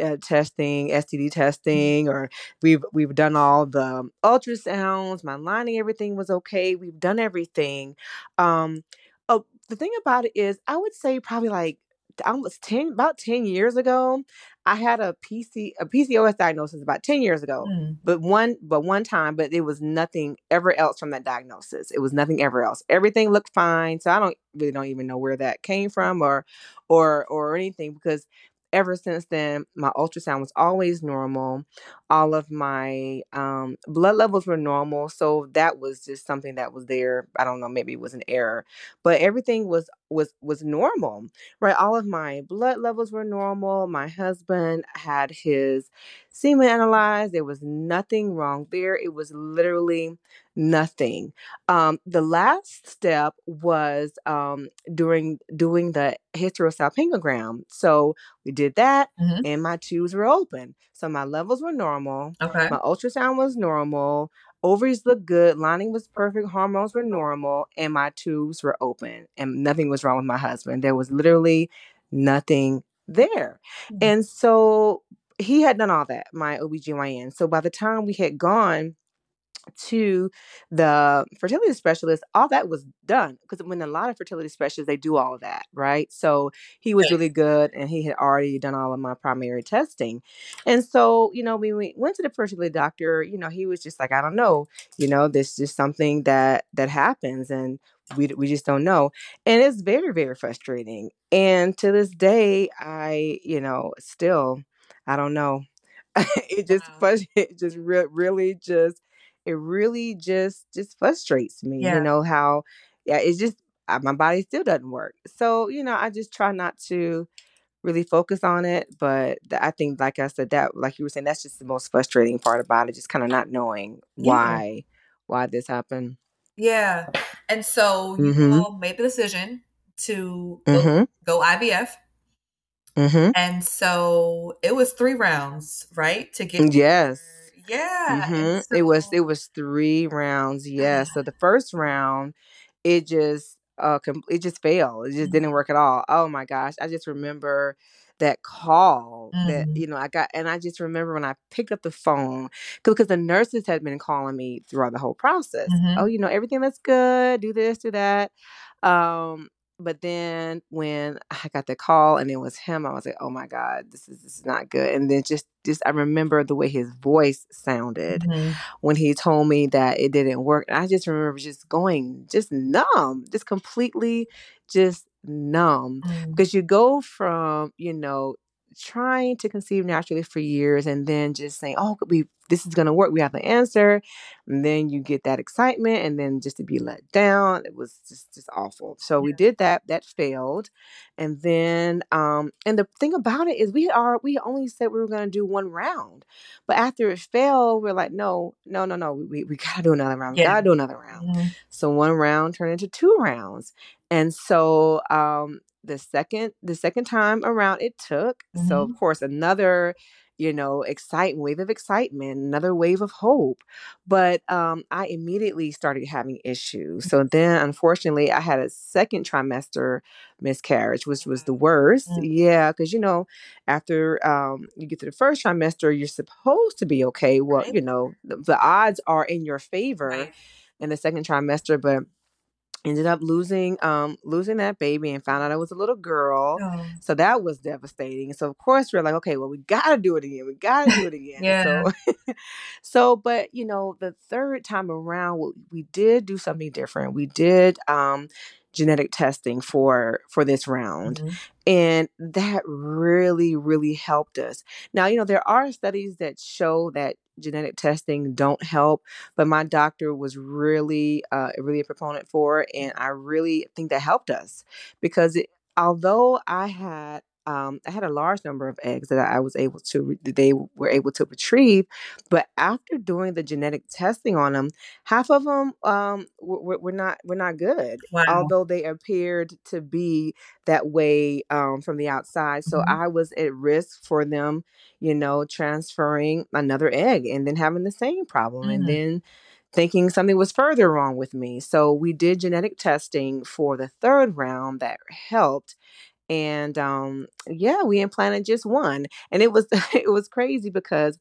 [SPEAKER 2] uh, testing, STD testing, or we've we've done all the ultrasounds. My lining, everything was okay. We've done everything. Um, oh, the thing about it is, I would say probably like almost 10 about 10 years ago i had a pc a pcos diagnosis about 10 years ago
[SPEAKER 1] Mm.
[SPEAKER 2] but one but one time but it was nothing ever else from that diagnosis it was nothing ever else everything looked fine so i don't really don't even know where that came from or or or anything because ever since then my ultrasound was always normal. All of my um blood levels were normal so that was just something that was there. I don't know maybe it was an error but everything was was was normal right? All of my blood levels were normal. My husband had his semen analyzed. There was nothing wrong there. It was literally nothing um the last step was um during doing the hysterosalpingogram so we did that
[SPEAKER 1] Mhm.
[SPEAKER 2] and my tubes were open so my levels were normal
[SPEAKER 1] Okay.
[SPEAKER 2] my ultrasound was normal ovaries looked good lining was perfect hormones were normal and my tubes were open and nothing was wrong with my husband there was literally nothing there
[SPEAKER 1] Mm.
[SPEAKER 2] and so he had done all that my obgyn so by the time we had gone to the fertility specialist, all that was done. Because when a lot of fertility specialists, they do all of that, right? So he was really good and he had already done all of my primary testing. And so, you know, when we went to the fertility doctor, you know, he was just like, I don't know, you know, this is something that that happens and we, we just don't know. And it's very, very frustrating. And to this day, I, you know, still, I don't know. it just
[SPEAKER 1] Wow.
[SPEAKER 2] it just re- really just it really just just frustrates me you know how yeah it's just uh, my body still doesn't work so you know i just try not to really focus on it but i think like i said that like you were saying that's just the most frustrating part about it just kind of not knowing
[SPEAKER 1] Yeah.
[SPEAKER 2] why why this happened
[SPEAKER 1] Yeah. And so you
[SPEAKER 2] mm-hmm
[SPEAKER 1] made the decision to go,
[SPEAKER 2] mm-hmm
[SPEAKER 1] go IVF.
[SPEAKER 2] mm-hmm
[SPEAKER 1] And so it was three rounds, right? To get
[SPEAKER 2] yes
[SPEAKER 1] yeah.
[SPEAKER 2] Mm-hmm. It was it was three rounds. Yes. So the first round, it just uh com- it just failed. It just didn't
[SPEAKER 1] Mhm.
[SPEAKER 2] work at all. Oh my gosh! I just remember that call that
[SPEAKER 1] Mm.
[SPEAKER 2] you know I got, and I just remember when I picked up the phone because the nurses had been calling me throughout the whole process.
[SPEAKER 1] Mhm.
[SPEAKER 2] Oh, you know everything that's good. Do this, do that. Um, but then when I got the call and it was him, I was like, oh my god, this is this is not good. And then just just I remember the way his voice sounded
[SPEAKER 1] Mhm.
[SPEAKER 2] when he told me that it didn't work. I just remember just going just numb, just completely just numb.
[SPEAKER 1] Mm.
[SPEAKER 2] Because you go from, you know, trying to conceive naturally for years and then just saying, Oh, we this is gonna work, we have the answer. And then you get that excitement and then just to be let down. It was just just awful. So we did that, that failed. And then um and the thing about it is we are we only said we were gonna do one round. But after it failed, we're like, no, no, no, no. We, we gotta do another round. We
[SPEAKER 1] Yeah.
[SPEAKER 2] gotta do another round.
[SPEAKER 1] Mhm.
[SPEAKER 2] So one round turned into two rounds. And so um the second the second time around it took. Mm-hmm. So of mm-hmm. course another you know, excite wave of excitement, another wave of hope. But um, I immediately started having issues. So then, unfortunately, I had a second trimester miscarriage, which was the worst. Mm-hmm. Yeah, because you know, after um, you get to the first trimester, you're supposed to be okay. Well, you know, the, the, odds are in your favor in the second trimester, but ended up losing um losing that baby and found out it was a little girl oh. so that was devastating so of course we're like okay well we gotta do it again we gotta do it again yeah. so so but you know the third time around we did do something different we did um genetic testing for for this round mm-hmm. and that really really helped us now you know there are studies that show that genetic testing don't help but my doctor was really uh really a proponent for it and i really think that helped us because it, although i had um, I had a large number of eggs that I was able to, they were able to retrieve. But after doing the genetic testing on them, half of them um, were, were not were not good, wow. although they appeared to be that way um, from the outside. So mm-hmm. I was at risk for them, you know, transferring another egg and then having the same problem, mm-hmm. and then thinking something was further wrong with me. So we did genetic testing for the third round that helped and um yeah we implanted just one and it was it was crazy because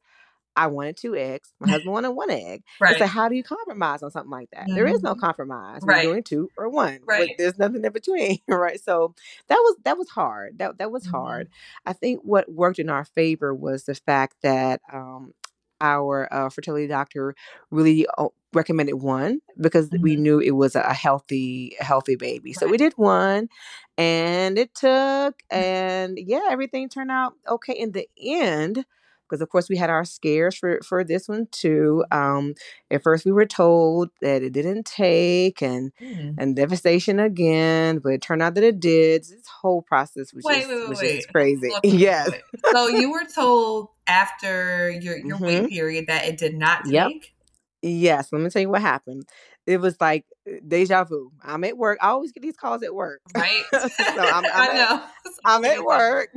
[SPEAKER 2] I wanted two eggs. My husband wanted one egg. Right. So how do you compromise on something like that? Mm-hmm. There is no mm-hmm. compromise. We're doing two or one. Right. But there's nothing in between. Right. So that was that was hard. That that was mm-hmm. hard. I think what worked in our favor was the fact that um, our uh, fertility doctor really recommended one because mm-hmm. we knew it was a healthy healthy baby. Right. So we did one and it took mm. and yeah, everything turned out okay in the end because of course we had our scares for for this one too. Um, at first we were told that it didn't take and mm. and devastation again, but it turned out that it did. This whole process was wait, just, wait, was wait. just crazy. yes.
[SPEAKER 1] so you were told after your your mm-hmm. wait period that it did not take. Yep.
[SPEAKER 2] Yes, let me tell you what happened. It was like uh, deja vu. I'm at work. I always get these calls at work.
[SPEAKER 1] Right. so I'm, I'm i know.
[SPEAKER 2] At, I'm at work.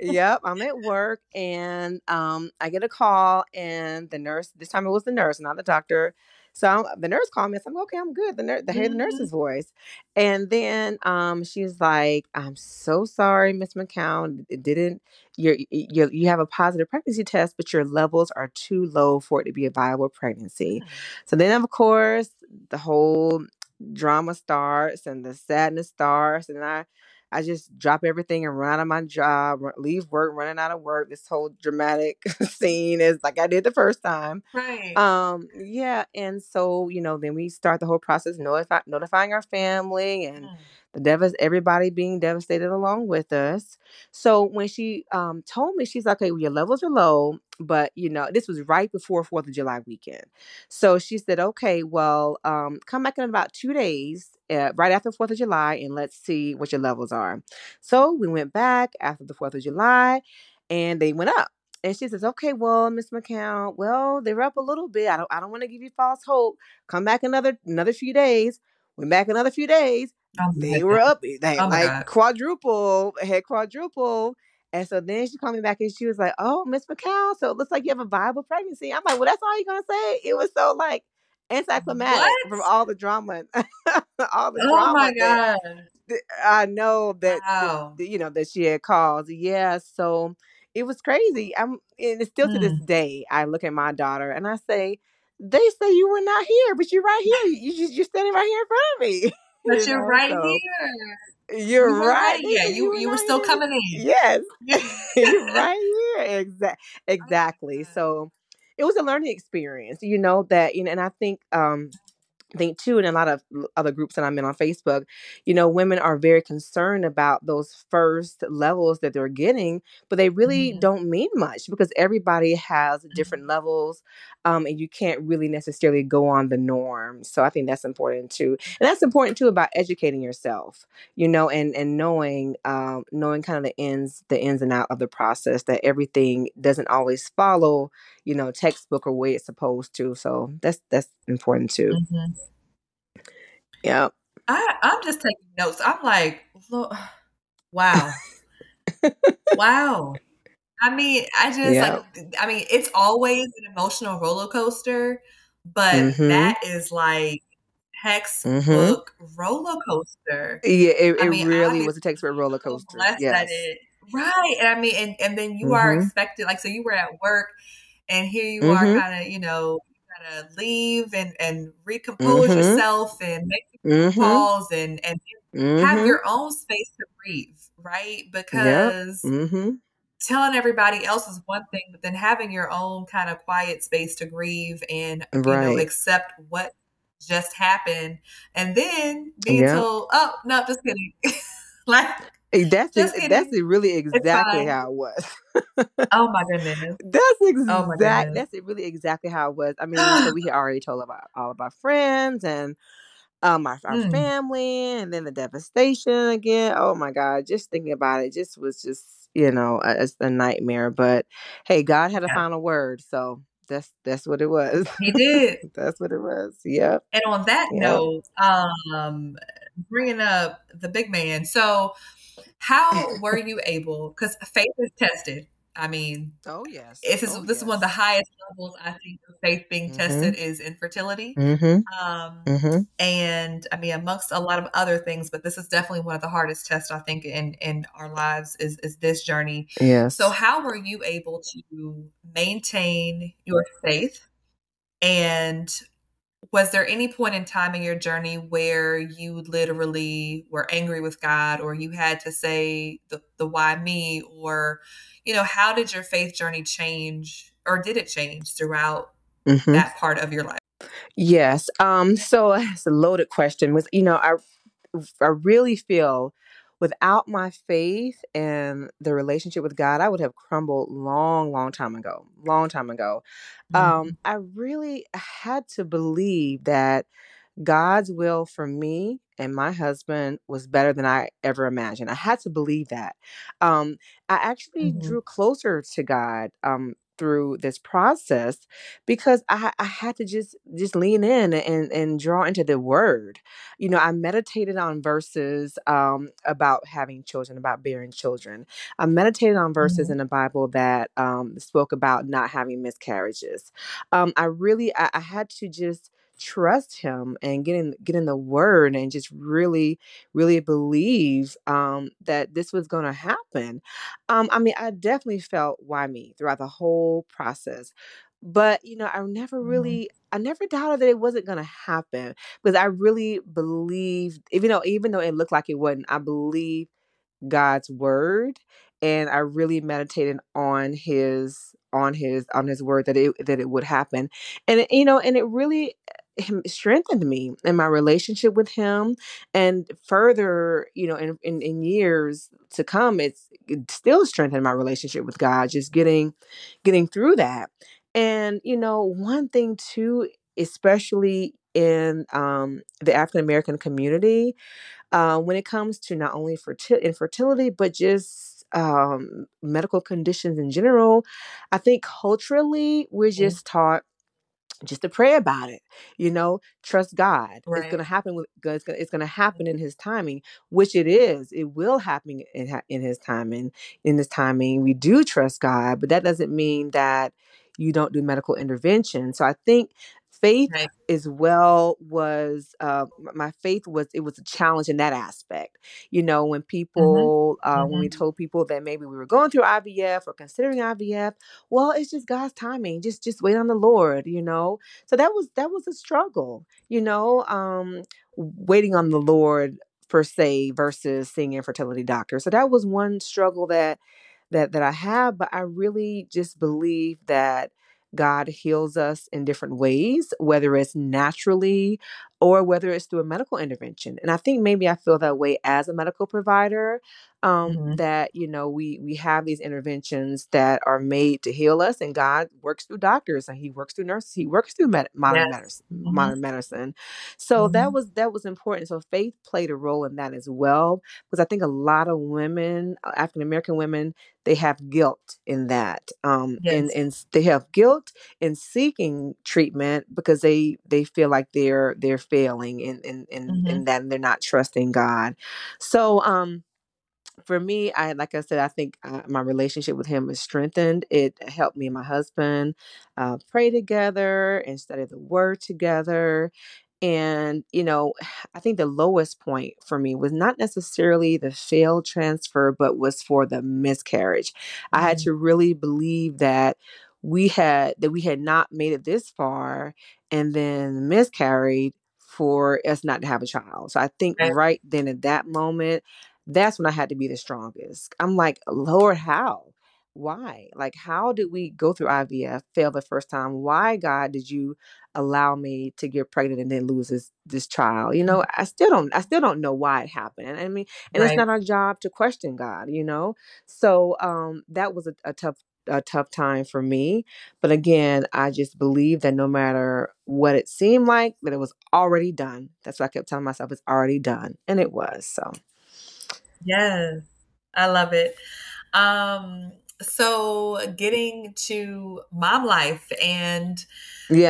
[SPEAKER 2] yep, I'm at work, and um, I get a call, and the nurse. This time it was the nurse, not the doctor. So I'm, the nurse called me. I'm okay. I'm good. The nurse, the hear the nurse's mm-hmm. voice, and then um, she's like, "I'm so sorry, Miss McCown. It didn't. You're, you you have a positive pregnancy test, but your levels are too low for it to be a viable pregnancy." Mm. So then, of course, the whole drama starts and the sadness starts, and I I just drop everything and run out of my job, leave work, running out of work. This whole dramatic scene is like I did the first time.
[SPEAKER 1] Right.
[SPEAKER 2] Um, yeah. And so, you know, then we start the whole process notify, notifying our family and mm devas everybody being devastated along with us. So when she um told me, she's like, okay, well, your levels are low, but you know, this was right before Fourth of July weekend. So she said, okay, well, um, come back in about two days, uh, right after Fourth of July, and let's see what your levels are. So we went back after the Fourth of July, and they went up. And she says, "Okay, well, Miss McCown, well, they're up a little bit. I don't, I don't want to give you false hope. Come back another, another few days. Went back another few days. Oh they were up. They oh like God. quadruple, had quadruple. And so then she called me back and she was like, Oh, Miss McCown, so it looks like you have a viable pregnancy. I'm like, Well, that's all you're gonna say. It was so like anticlimactic what? from all the drama. all the oh drama.
[SPEAKER 1] my God.
[SPEAKER 2] That, I know that, wow. that, you know, that she had called. Yeah. So it was crazy. I'm and it's still to this hmm. day, I look at my daughter and I say, they say you were not here, but you're right here. You, you're standing right here in front of me.
[SPEAKER 1] But you are know, right so. here.
[SPEAKER 2] You're you right.
[SPEAKER 1] Yeah, you you, you were still here. coming in.
[SPEAKER 2] Yes, you're right here. Exactly. Exactly. So it was a learning experience. You know that you know, and I think um I think too, in a lot of other groups that I'm in on Facebook, you know, women are very concerned about those first levels that they're getting, but they really mm-hmm. don't mean much because everybody has different mm-hmm. levels, um, and you can't really necessarily go on the norm. So I think that's important too, and that's important too about educating yourself, you know, and and knowing um, knowing kind of the ins the ins and out of the process that everything doesn't always follow, you know, textbook or way it's supposed to. So that's that's important too. Mm-hmm. Yeah.
[SPEAKER 1] I I'm just taking notes. I'm like, look, Wow. wow. I mean, I just like I mean, it's always an emotional roller coaster, but
[SPEAKER 2] Mhm.
[SPEAKER 1] that is like
[SPEAKER 2] Mhm.
[SPEAKER 1] textbook roller coaster.
[SPEAKER 2] Yeah, it it
[SPEAKER 1] mean,
[SPEAKER 2] really was a textbook roller coaster. Yes.
[SPEAKER 1] it Right, and I mean, and and then you are
[SPEAKER 2] Mhm.
[SPEAKER 1] expected like, so you were at work, and here you are
[SPEAKER 2] Mhm.
[SPEAKER 1] kinda, you know, gotta leave and and recompose
[SPEAKER 2] Mhm.
[SPEAKER 1] yourself and make
[SPEAKER 2] Mhm.
[SPEAKER 1] calls and and have
[SPEAKER 2] Mhm.
[SPEAKER 1] your own space to breathe, right?
[SPEAKER 2] Yep.
[SPEAKER 1] Because
[SPEAKER 2] Mhm.
[SPEAKER 1] telling everybody else is one thing, but then having your own kind of quiet space to grieve and, you know, accept what just happened, and then being
[SPEAKER 2] Yep.
[SPEAKER 1] told, "Oh, no, just kidding." Like,
[SPEAKER 2] that's
[SPEAKER 1] "Just
[SPEAKER 2] e that's e really exactly how it was.
[SPEAKER 1] Oh my goodness.
[SPEAKER 2] That's
[SPEAKER 1] Oh my goodness.
[SPEAKER 2] that's it really exactly how it was. I mean, so we had already told about all of our friends and, um, our our
[SPEAKER 1] Mm.
[SPEAKER 2] family, and then the devastation again. Oh my god, just thinking about it just was just, you know, a a nightmare, but, hey, God had a
[SPEAKER 1] Yeah.
[SPEAKER 2] final word, so that's that's what it was.
[SPEAKER 1] He did.
[SPEAKER 2] That's what it was. Yep.
[SPEAKER 1] And on that
[SPEAKER 2] Yep.
[SPEAKER 1] note, um, bringing up the big man, so how were you able? Because faith is tested. I mean,
[SPEAKER 2] Oh, yes.
[SPEAKER 1] this
[SPEAKER 2] Oh,
[SPEAKER 1] this is one of the highest levels I think of faith being tested
[SPEAKER 2] Mhm.
[SPEAKER 1] is infertility.
[SPEAKER 2] Mhm.
[SPEAKER 1] Um,
[SPEAKER 2] Mhm.
[SPEAKER 1] and I mean, amongst a lot of other things, but this is definitely one of the hardest tests I think in in our lives is is this journey.
[SPEAKER 2] Yes.
[SPEAKER 1] So how were you able to maintain your faith? And was there any point in time in your journey where you literally were angry with God or you had to say the the "Why me?" Or, you know, how did your faith journey change, or did it change throughout
[SPEAKER 2] Mhm.
[SPEAKER 1] that part of your life?
[SPEAKER 2] Yes, um, so it's a loaded question with you know, I I really feel without my faith and the relationship with God, I would have crumbled long, long time ago long time ago. Um,
[SPEAKER 1] Mhm.
[SPEAKER 2] I really had to believe that God's will for me and my husband was better than I ever imagined. I had to believe that. Um, I actually
[SPEAKER 1] Mhm.
[SPEAKER 2] drew closer to God, um, through this process because I I had to just just lean in and and draw into the word. You know, I meditated on verses, um, about having children, about bearing children. I meditated on verses
[SPEAKER 1] Mhm.
[SPEAKER 2] in the Bible that, um, spoke about not having miscarriages. Um, I really I I had to just trust him and get in get in the word and just really, really believe, um, that this was gonna happen. Um, I mean, I definitely felt "Why me?" throughout the whole process. But, you know, I never
[SPEAKER 1] Mhm.
[SPEAKER 2] really I never doubted that it wasn't gonna happen, because I really believed even though even though it looked like it wasn't, I believed God's word, and I really meditated on his on his on his word that it that it would happen. And it you know, and it really, him strengthened me in my relationship with him, and further, you know, in in in years to come, it's it still strengthened my relationship with God, just getting getting through that. And, you know, one thing too, especially in, um, the African American community, uh, when it comes to not only ferti infertility, but just, um, medical conditions in general, I think culturally, we're
[SPEAKER 1] Mhm.
[SPEAKER 2] just taught just to pray about it, you know? Trust God. It's
[SPEAKER 1] Right.
[SPEAKER 2] gonna happen with God's gonna it's gonna happen in mm-hmm. his timing, which it is. It will happen in ha in his timing in his timing. We do trust God, but that doesn't mean that you don't do medical intervention. So I think faith
[SPEAKER 1] Right.
[SPEAKER 2] as well was, uh, my faith was it was a challenge in that aspect. You know, when
[SPEAKER 1] Mhm.
[SPEAKER 2] people, uh, when we
[SPEAKER 1] Mhm.
[SPEAKER 2] told people that maybe we were going through IVF or considering IVF, "Well, it's just God's timing. Just just wait on the Lord," you know? So that was that was a struggle, you know, um, waiting on the Lord per se versus seeing infertility doctor. So that was one struggle that that that I have, but I really just believe that God heals us in different ways, whether it's naturally or whether it's through a medical intervention. And I think maybe I feel that way as a medical provider, um,
[SPEAKER 1] Mhm.
[SPEAKER 2] that, you know, we we have these interventions that are made to heal us, and God works through doctors, and he works through nurses, he works through med modern
[SPEAKER 1] Yes.
[SPEAKER 2] medis
[SPEAKER 1] Mhm.
[SPEAKER 2] modern medicine. So that
[SPEAKER 1] Mhm.
[SPEAKER 2] was that was important. So faith played a role in that as well because I think a lot of women, uh, African American women, they have guilt in that, um, and
[SPEAKER 1] Yes.
[SPEAKER 2] and s they have guilt in seeking treatment because they they feel like they're they're failing in in in in
[SPEAKER 1] Mhm.
[SPEAKER 2] that they're not trusting God. So, um for me, I like I said, I think uh, my relationship with him is strengthened. It helped me and my husband uh, pray together and study the word together. And, you know, I think the lowest point for me was not necessarily the failed transfer, but was for the miscarriage. I had
[SPEAKER 1] Mhm.
[SPEAKER 2] to really believe that we had that we had not made it this far and then miscarried for us not to have a child. So I think
[SPEAKER 1] Right.
[SPEAKER 2] right then at that moment, that's when I had to be the strongest. I'm like, Lord, how? Why? Like, how did we go through IVF, fail the first time? Why, God, did you allow me to get pregnant and then lose this this child? You know, I still don't I still don't know why it happened. And I mean, and it's not our job to question God, you know? So um that was a, a tough a tough time for me. But again, I just believe that no matter what it seemed like, that it was already done. That's why I kept telling myself, it's already done. And it was. So
[SPEAKER 1] Yes. I love it. Um, so getting to mom life and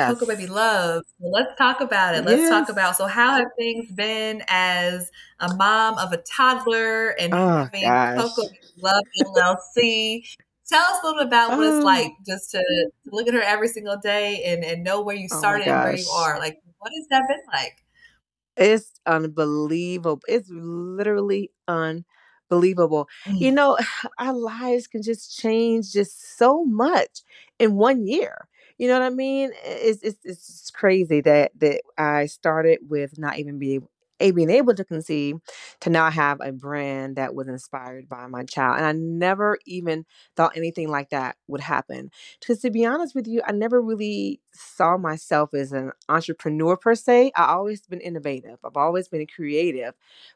[SPEAKER 1] Cocoa Baby. Love. Let's talk about it. Let's talk about so how have things been as a mom of a toddler and
[SPEAKER 2] Oh
[SPEAKER 1] having Cocoa
[SPEAKER 2] gosh.
[SPEAKER 1] Baby Love LLC? Tell us a little bit about what it's
[SPEAKER 2] Oh,
[SPEAKER 1] like just to, to look at her every single day and, and know where you
[SPEAKER 2] oh
[SPEAKER 1] started and where you are. Like, what has that been like?
[SPEAKER 2] It's unbelievable. It's literally unbelievable. You
[SPEAKER 1] Mm,
[SPEAKER 2] know, our lives can just change just so much in one year. You know what I mean? It's it's it's crazy that that I started with not even being a being able to conceive to now have a brand that was inspired by my child. And I never even thought anything like that would happen. Because to be honest with you, I never really saw myself as an entrepreneur per se. I always been innovative. I've always been creative,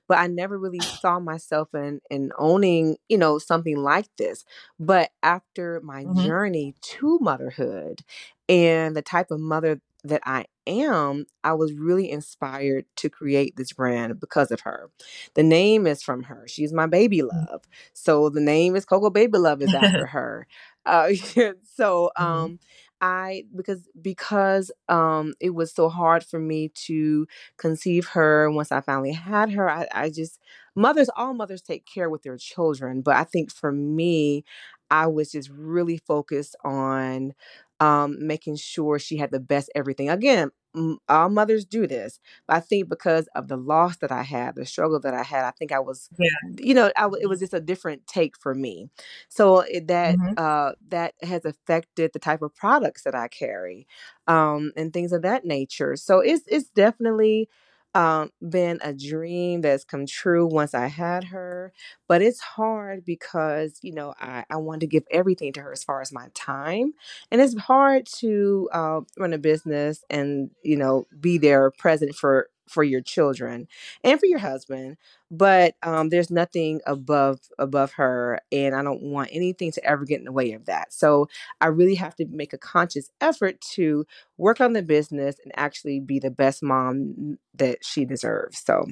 [SPEAKER 2] but I never really saw myself in in owning, you know, something like this. But after my
[SPEAKER 1] mhm.
[SPEAKER 2] journey to motherhood and the type of mother that I am, I was really inspired to create this brand because of her. The name is from her. She's my baby love. So the name is Coco Baby Love is after her. Uh, so
[SPEAKER 1] Mhm.
[SPEAKER 2] um I because because um it was so hard for me to conceive her once I finally had her. I, I just mothers all mothers take care with their children, but I think for me, I was just really focused on um making sure she had the best everything. Again, m- all mothers do this, but I think because of the loss that I had, the struggle that I had, I think I was
[SPEAKER 1] Yeah.
[SPEAKER 2] you know, I w- it was just a different take for me. So it, that
[SPEAKER 1] Mhm.
[SPEAKER 2] uh, that has affected the type of products that I carry, um, and things of that nature. So it's it's definitely um, been a dream that's come true once I had her. But it's hard because you know I I wanted to give everything to her as far as my time, and it's hard to uh, run a business and you know be there present for for your children and for your husband but um, there's nothing above above her and i don't want anything to ever get in the way of that. So i really have to make a conscious effort to work on the business and actually be the best mom that she deserves. So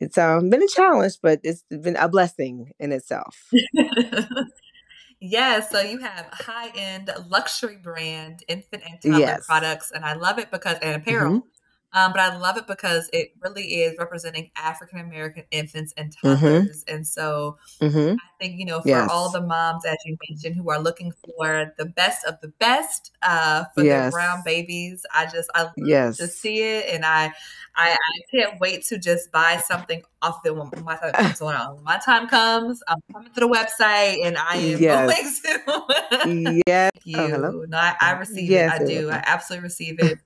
[SPEAKER 2] it's um, been a challenge but it's been a blessing in itself.
[SPEAKER 1] Yeah, so you have high-end luxury brand infant and toddler
[SPEAKER 2] yes.
[SPEAKER 1] products, and I love it because and apparel, um, but I love it because it really is representing African American infants and
[SPEAKER 2] hmm
[SPEAKER 1] toddlers, and so
[SPEAKER 2] hmm
[SPEAKER 1] I think, you know, for all the moms, as you mentioned, who are looking for the best of the best uh, for their brown babies, I just I love to see it, and I I, I can't wait to just buy something off them when my time comes on. When my time comes, I'm coming to the website, and I am going
[SPEAKER 2] yes
[SPEAKER 1] to.
[SPEAKER 2] yes
[SPEAKER 1] Thank
[SPEAKER 2] oh hello
[SPEAKER 1] you. No, I, I
[SPEAKER 2] oh
[SPEAKER 1] receive it. I do. I absolutely receive it.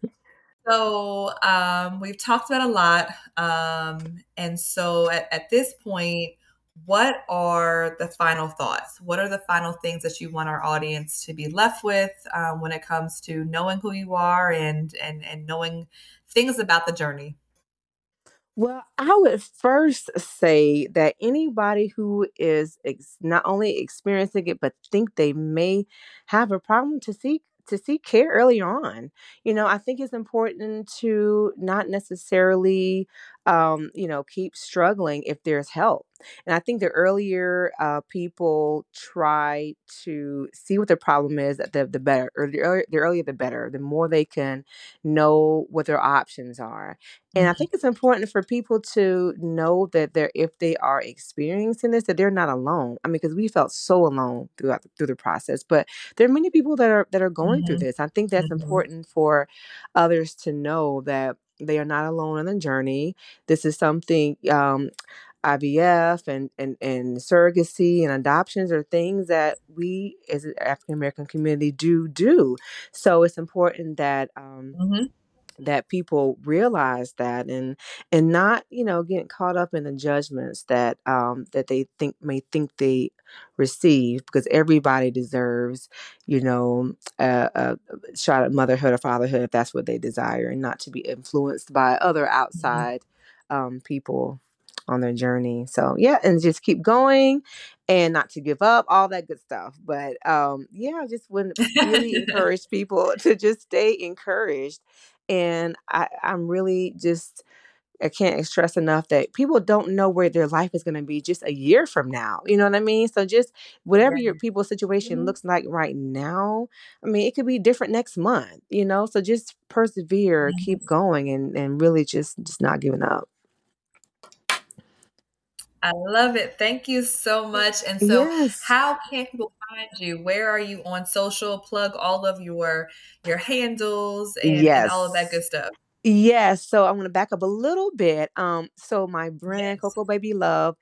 [SPEAKER 1] So um, we've talked about a lot. Um, and so at, at this point, what are the final thoughts? What are the final things that you want our audience to be left with um, when it comes to knowing who you are and and and knowing things about the journey?
[SPEAKER 2] Well, I would first say that anybody who is ex- not only experiencing it but think they may have a problem to seek to seek care early on. You know, I think it's important to not necessarily um, you know, keep struggling if there's help. And I think the earlier uh, people try to see what their problem is, that the the better, or the earlier, the earlier the better. The more they can know what their options are. And I
[SPEAKER 1] Mhm.
[SPEAKER 2] think it's important for people to know that they're if they are experiencing this, that they're not alone. I mean, because we felt so alone throughout the, through the process, but there are many people that are that are going through
[SPEAKER 1] Mhm.
[SPEAKER 2] this. I think that's
[SPEAKER 1] Mhm.
[SPEAKER 2] important for others to know that they are not alone on the journey. This is something um, IVF and, and and surrogacy and adoptions are things that we as an African American community do do. So it's important that um,
[SPEAKER 1] Mhm.
[SPEAKER 2] That people realize that and and not you know getting caught up in the judgments that um that they think may think they receive because everybody deserves you know a, a shot at motherhood or fatherhood if that's what they desire and not to be influenced by other
[SPEAKER 1] Mhm.
[SPEAKER 2] outside um people on their journey so yeah and just keep going and not to give up all that good stuff but um yeah i just would really encourage people to just stay encouraged and I, I'm really just I can't stress enough that people don't know where their life is going to be just a year from now. You know what I mean? So just whatever your
[SPEAKER 1] Right.
[SPEAKER 2] people's situation
[SPEAKER 1] Mhm.
[SPEAKER 2] looks like right now, I mean, it could be different next month. You know, so just persevere,
[SPEAKER 1] Mhm.
[SPEAKER 2] keep going, and and really just just not giving up.
[SPEAKER 1] I love it. Thank you so much. And so
[SPEAKER 2] Yes.
[SPEAKER 1] how can people find you? Where are you on social? Plug all of your your handles and and all of that good stuff.
[SPEAKER 2] Yes. So I'm gonna back up a little bit. Um, so my brand,
[SPEAKER 1] Yes.
[SPEAKER 2] Cocoa Baby Love,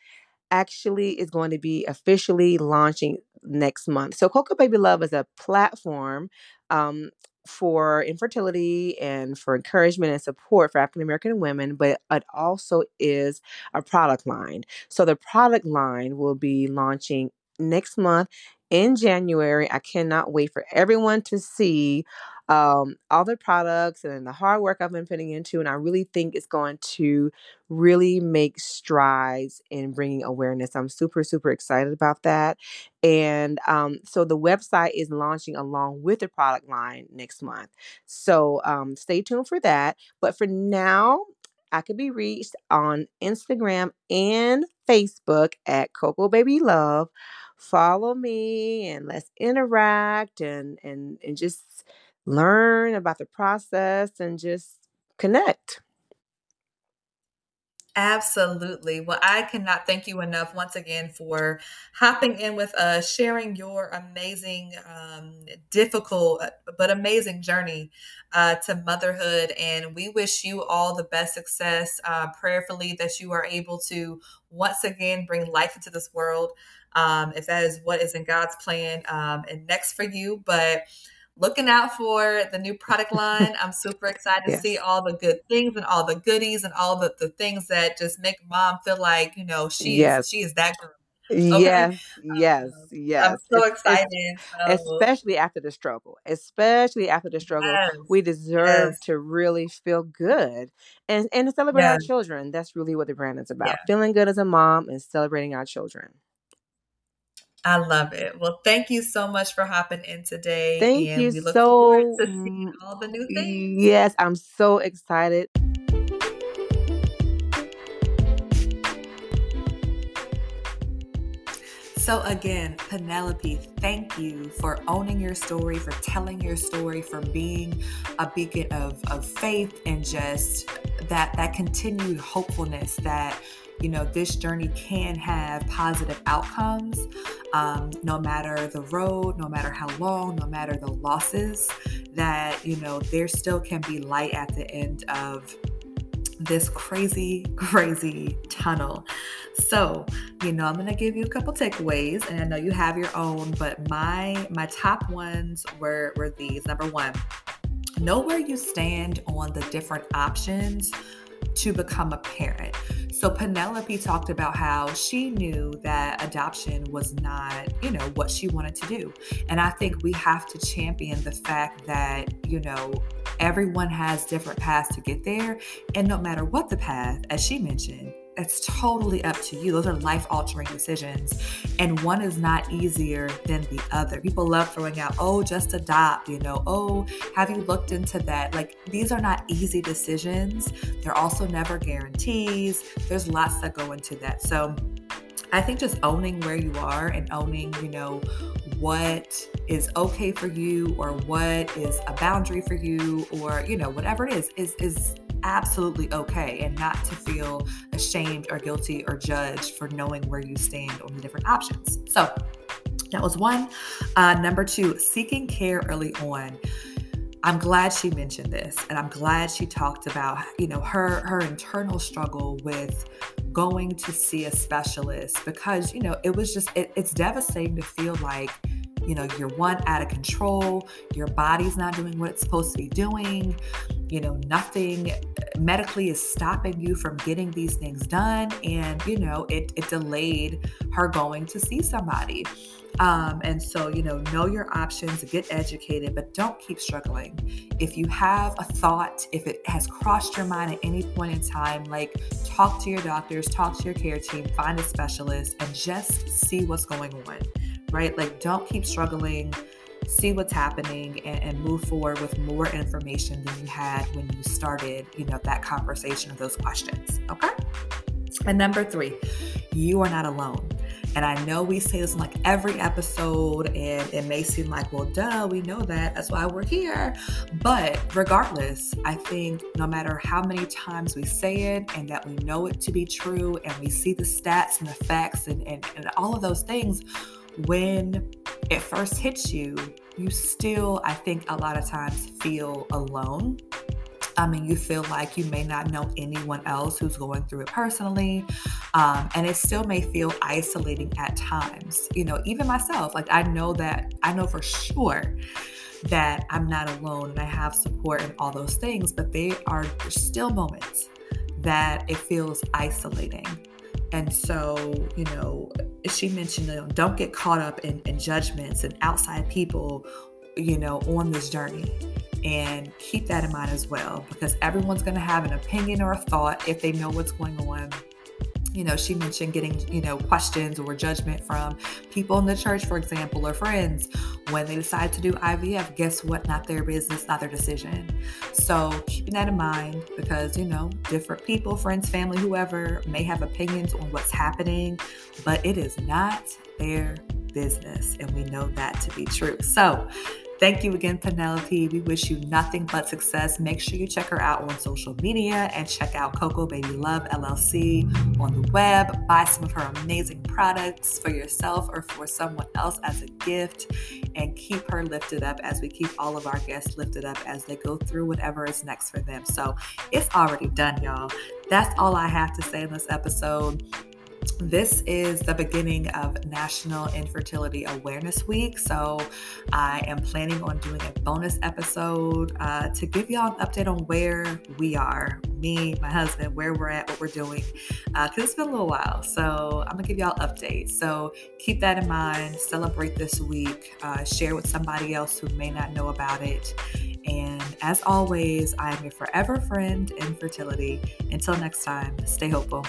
[SPEAKER 2] actually is going to be officially launching next month. So Cocoa Baby Love is a platform um, for infertility and for encouragement and support for African American women, but it also is a product line. So the product line will be launching next month in January. I cannot wait for everyone to see um, all the products and the hard work I've been putting into, and I really think it's going to really make strides in bringing awareness. I'm super, super excited about that. And um, so the website is launching along with the product line next month. So um, stay tuned for that. But for now, I could be reached on Instagram and Facebook at Coco Baby Love. Follow me and let's interact and and and just learn about the process and just connect.
[SPEAKER 1] Absolutely. Well, I cannot thank you enough once again for hopping in with us, sharing your amazing, um, difficult, uh, but amazing journey uh, to motherhood. And we wish you all the best success, uh, prayerfully, that you are able to once again bring life into this world, um, if that is what is in God's plan um, and next for you. But looking out for the new product line. I'm super excited to see all the good things and all the goodies and all the, the things that just make mom feel like, you know, she is
[SPEAKER 2] Yes.
[SPEAKER 1] she is that girl. Okay.
[SPEAKER 2] Yes, yes,
[SPEAKER 1] Um, I'm
[SPEAKER 2] yes.
[SPEAKER 1] so
[SPEAKER 2] It's it's
[SPEAKER 1] excited. So
[SPEAKER 2] especially after the struggle. Especially after the struggle,
[SPEAKER 1] yes,
[SPEAKER 2] we
[SPEAKER 1] yes,
[SPEAKER 2] deserve to really feel good and and to celebrate our children. That's really what the brand is about. Feeling good as a mom and celebrating our children.
[SPEAKER 1] I love it. Well, thank you so much for hopping in today,
[SPEAKER 2] Thank
[SPEAKER 1] and
[SPEAKER 2] you
[SPEAKER 1] we look forward
[SPEAKER 2] so
[SPEAKER 1] to seeing all the new things.
[SPEAKER 2] yes, I'm so excited.
[SPEAKER 1] So, again, Penelope, thank you for owning your story, for telling your story, for being a beacon of, of faith and just that that continued hopefulness that you know this journey can have positive outcomes um, no matter the road no matter how long no matter the losses that you know there still can be light at the end of this crazy, crazy tunnel. So, you know, I'm gonna give you a couple takeaways, and I know you have your own, but my my top ones were were these. Number one, know where you stand on the different options to become a parent. So Penelope talked about how she knew that adoption was not, you know, what she wanted to do. And I think we have to champion the fact that, you know, everyone has different paths to get there. And no matter what the path, as she mentioned, it's totally up to you. Those are life altering decisions. And one is not easier than the other. People love throwing out, oh, just adopt, you know, oh, have you looked into that? Like, these are not easy decisions. They're also never guarantees. There's lots that go into that. So, I think just owning where you are and owning, you know, what is okay for you or what is a boundary for you or, you know, whatever it is, is is absolutely okay and not to feel ashamed or guilty or judged for knowing where you stand on the different options. So that was one. Uh, number two, seeking care early on. I'm glad she mentioned this and I'm glad she talked about, you know, her her internal struggle with going to see a specialist because, you know, it was just it, it's devastating to feel like you know you're one out of control your body's not doing what it's supposed to be doing you know nothing medically is stopping you from getting these things done and you know it, it delayed her going to see somebody um, and so, you know, know your options, get educated, but don't keep struggling. If you have a thought, if it has crossed your mind at any point in time, like talk to your doctors, talk to your care team, find a specialist, and just see what's going on right? Like, don't keep struggling. See what's happening and, and move forward with more information than you had when you started, you know, that conversation of those questions. Okay. And number three, you are not alone. And I know we say this in like every episode, and it may seem like, well, duh, we know that. That's why we're here. But regardless, I think no matter how many times we say it and that we know it to be true, and we see the stats and the facts and, and, and all of those things, when it first hits you, you still, I think, a lot of times feel alone. I mean, you feel like you may not know anyone else who's going through it personally. Um, and it still may feel isolating at times. You know, even myself, like I know that, I know for sure that I'm not alone and I have support and all those things, but they are still moments that it feels isolating. And so, you know, she mentioned, you know, don't get caught up in, in judgments and outside people, you know, on this journey. And keep that in mind as well, because everyone's going to have an opinion or a thought if they know what's going on you know, she mentioned getting, you know, questions or judgment from people in the church, for example, or friends when they decide to do IVF. Guess what? Not their business, not their decision. So keeping that in mind because, you know, different people, friends, family, whoever may have opinions on what's happening, but it is not their business. And we know that to be true. So, Thank you again, Penelope. We wish you nothing but success. Make sure you check her out on social media and check out Coco Baby Love LLC on the web. Buy some of her amazing products for yourself or for someone else as a gift and keep her lifted up as we keep all of our guests lifted up as they go through whatever is next for them. So it's already done, y'all. That's all I have to say in this episode. This is the beginning of National Infertility Awareness Week. So, I am planning on doing a bonus episode uh, to give y'all an update on where we are me, my husband, where we're at, what we're doing, because uh, it's been a little while. So, I'm gonna give y'all updates. So, keep that in mind. Celebrate this week, uh, share with somebody else who may not know about it. And as always, I am your forever friend Infertility. Until next time, stay hopeful.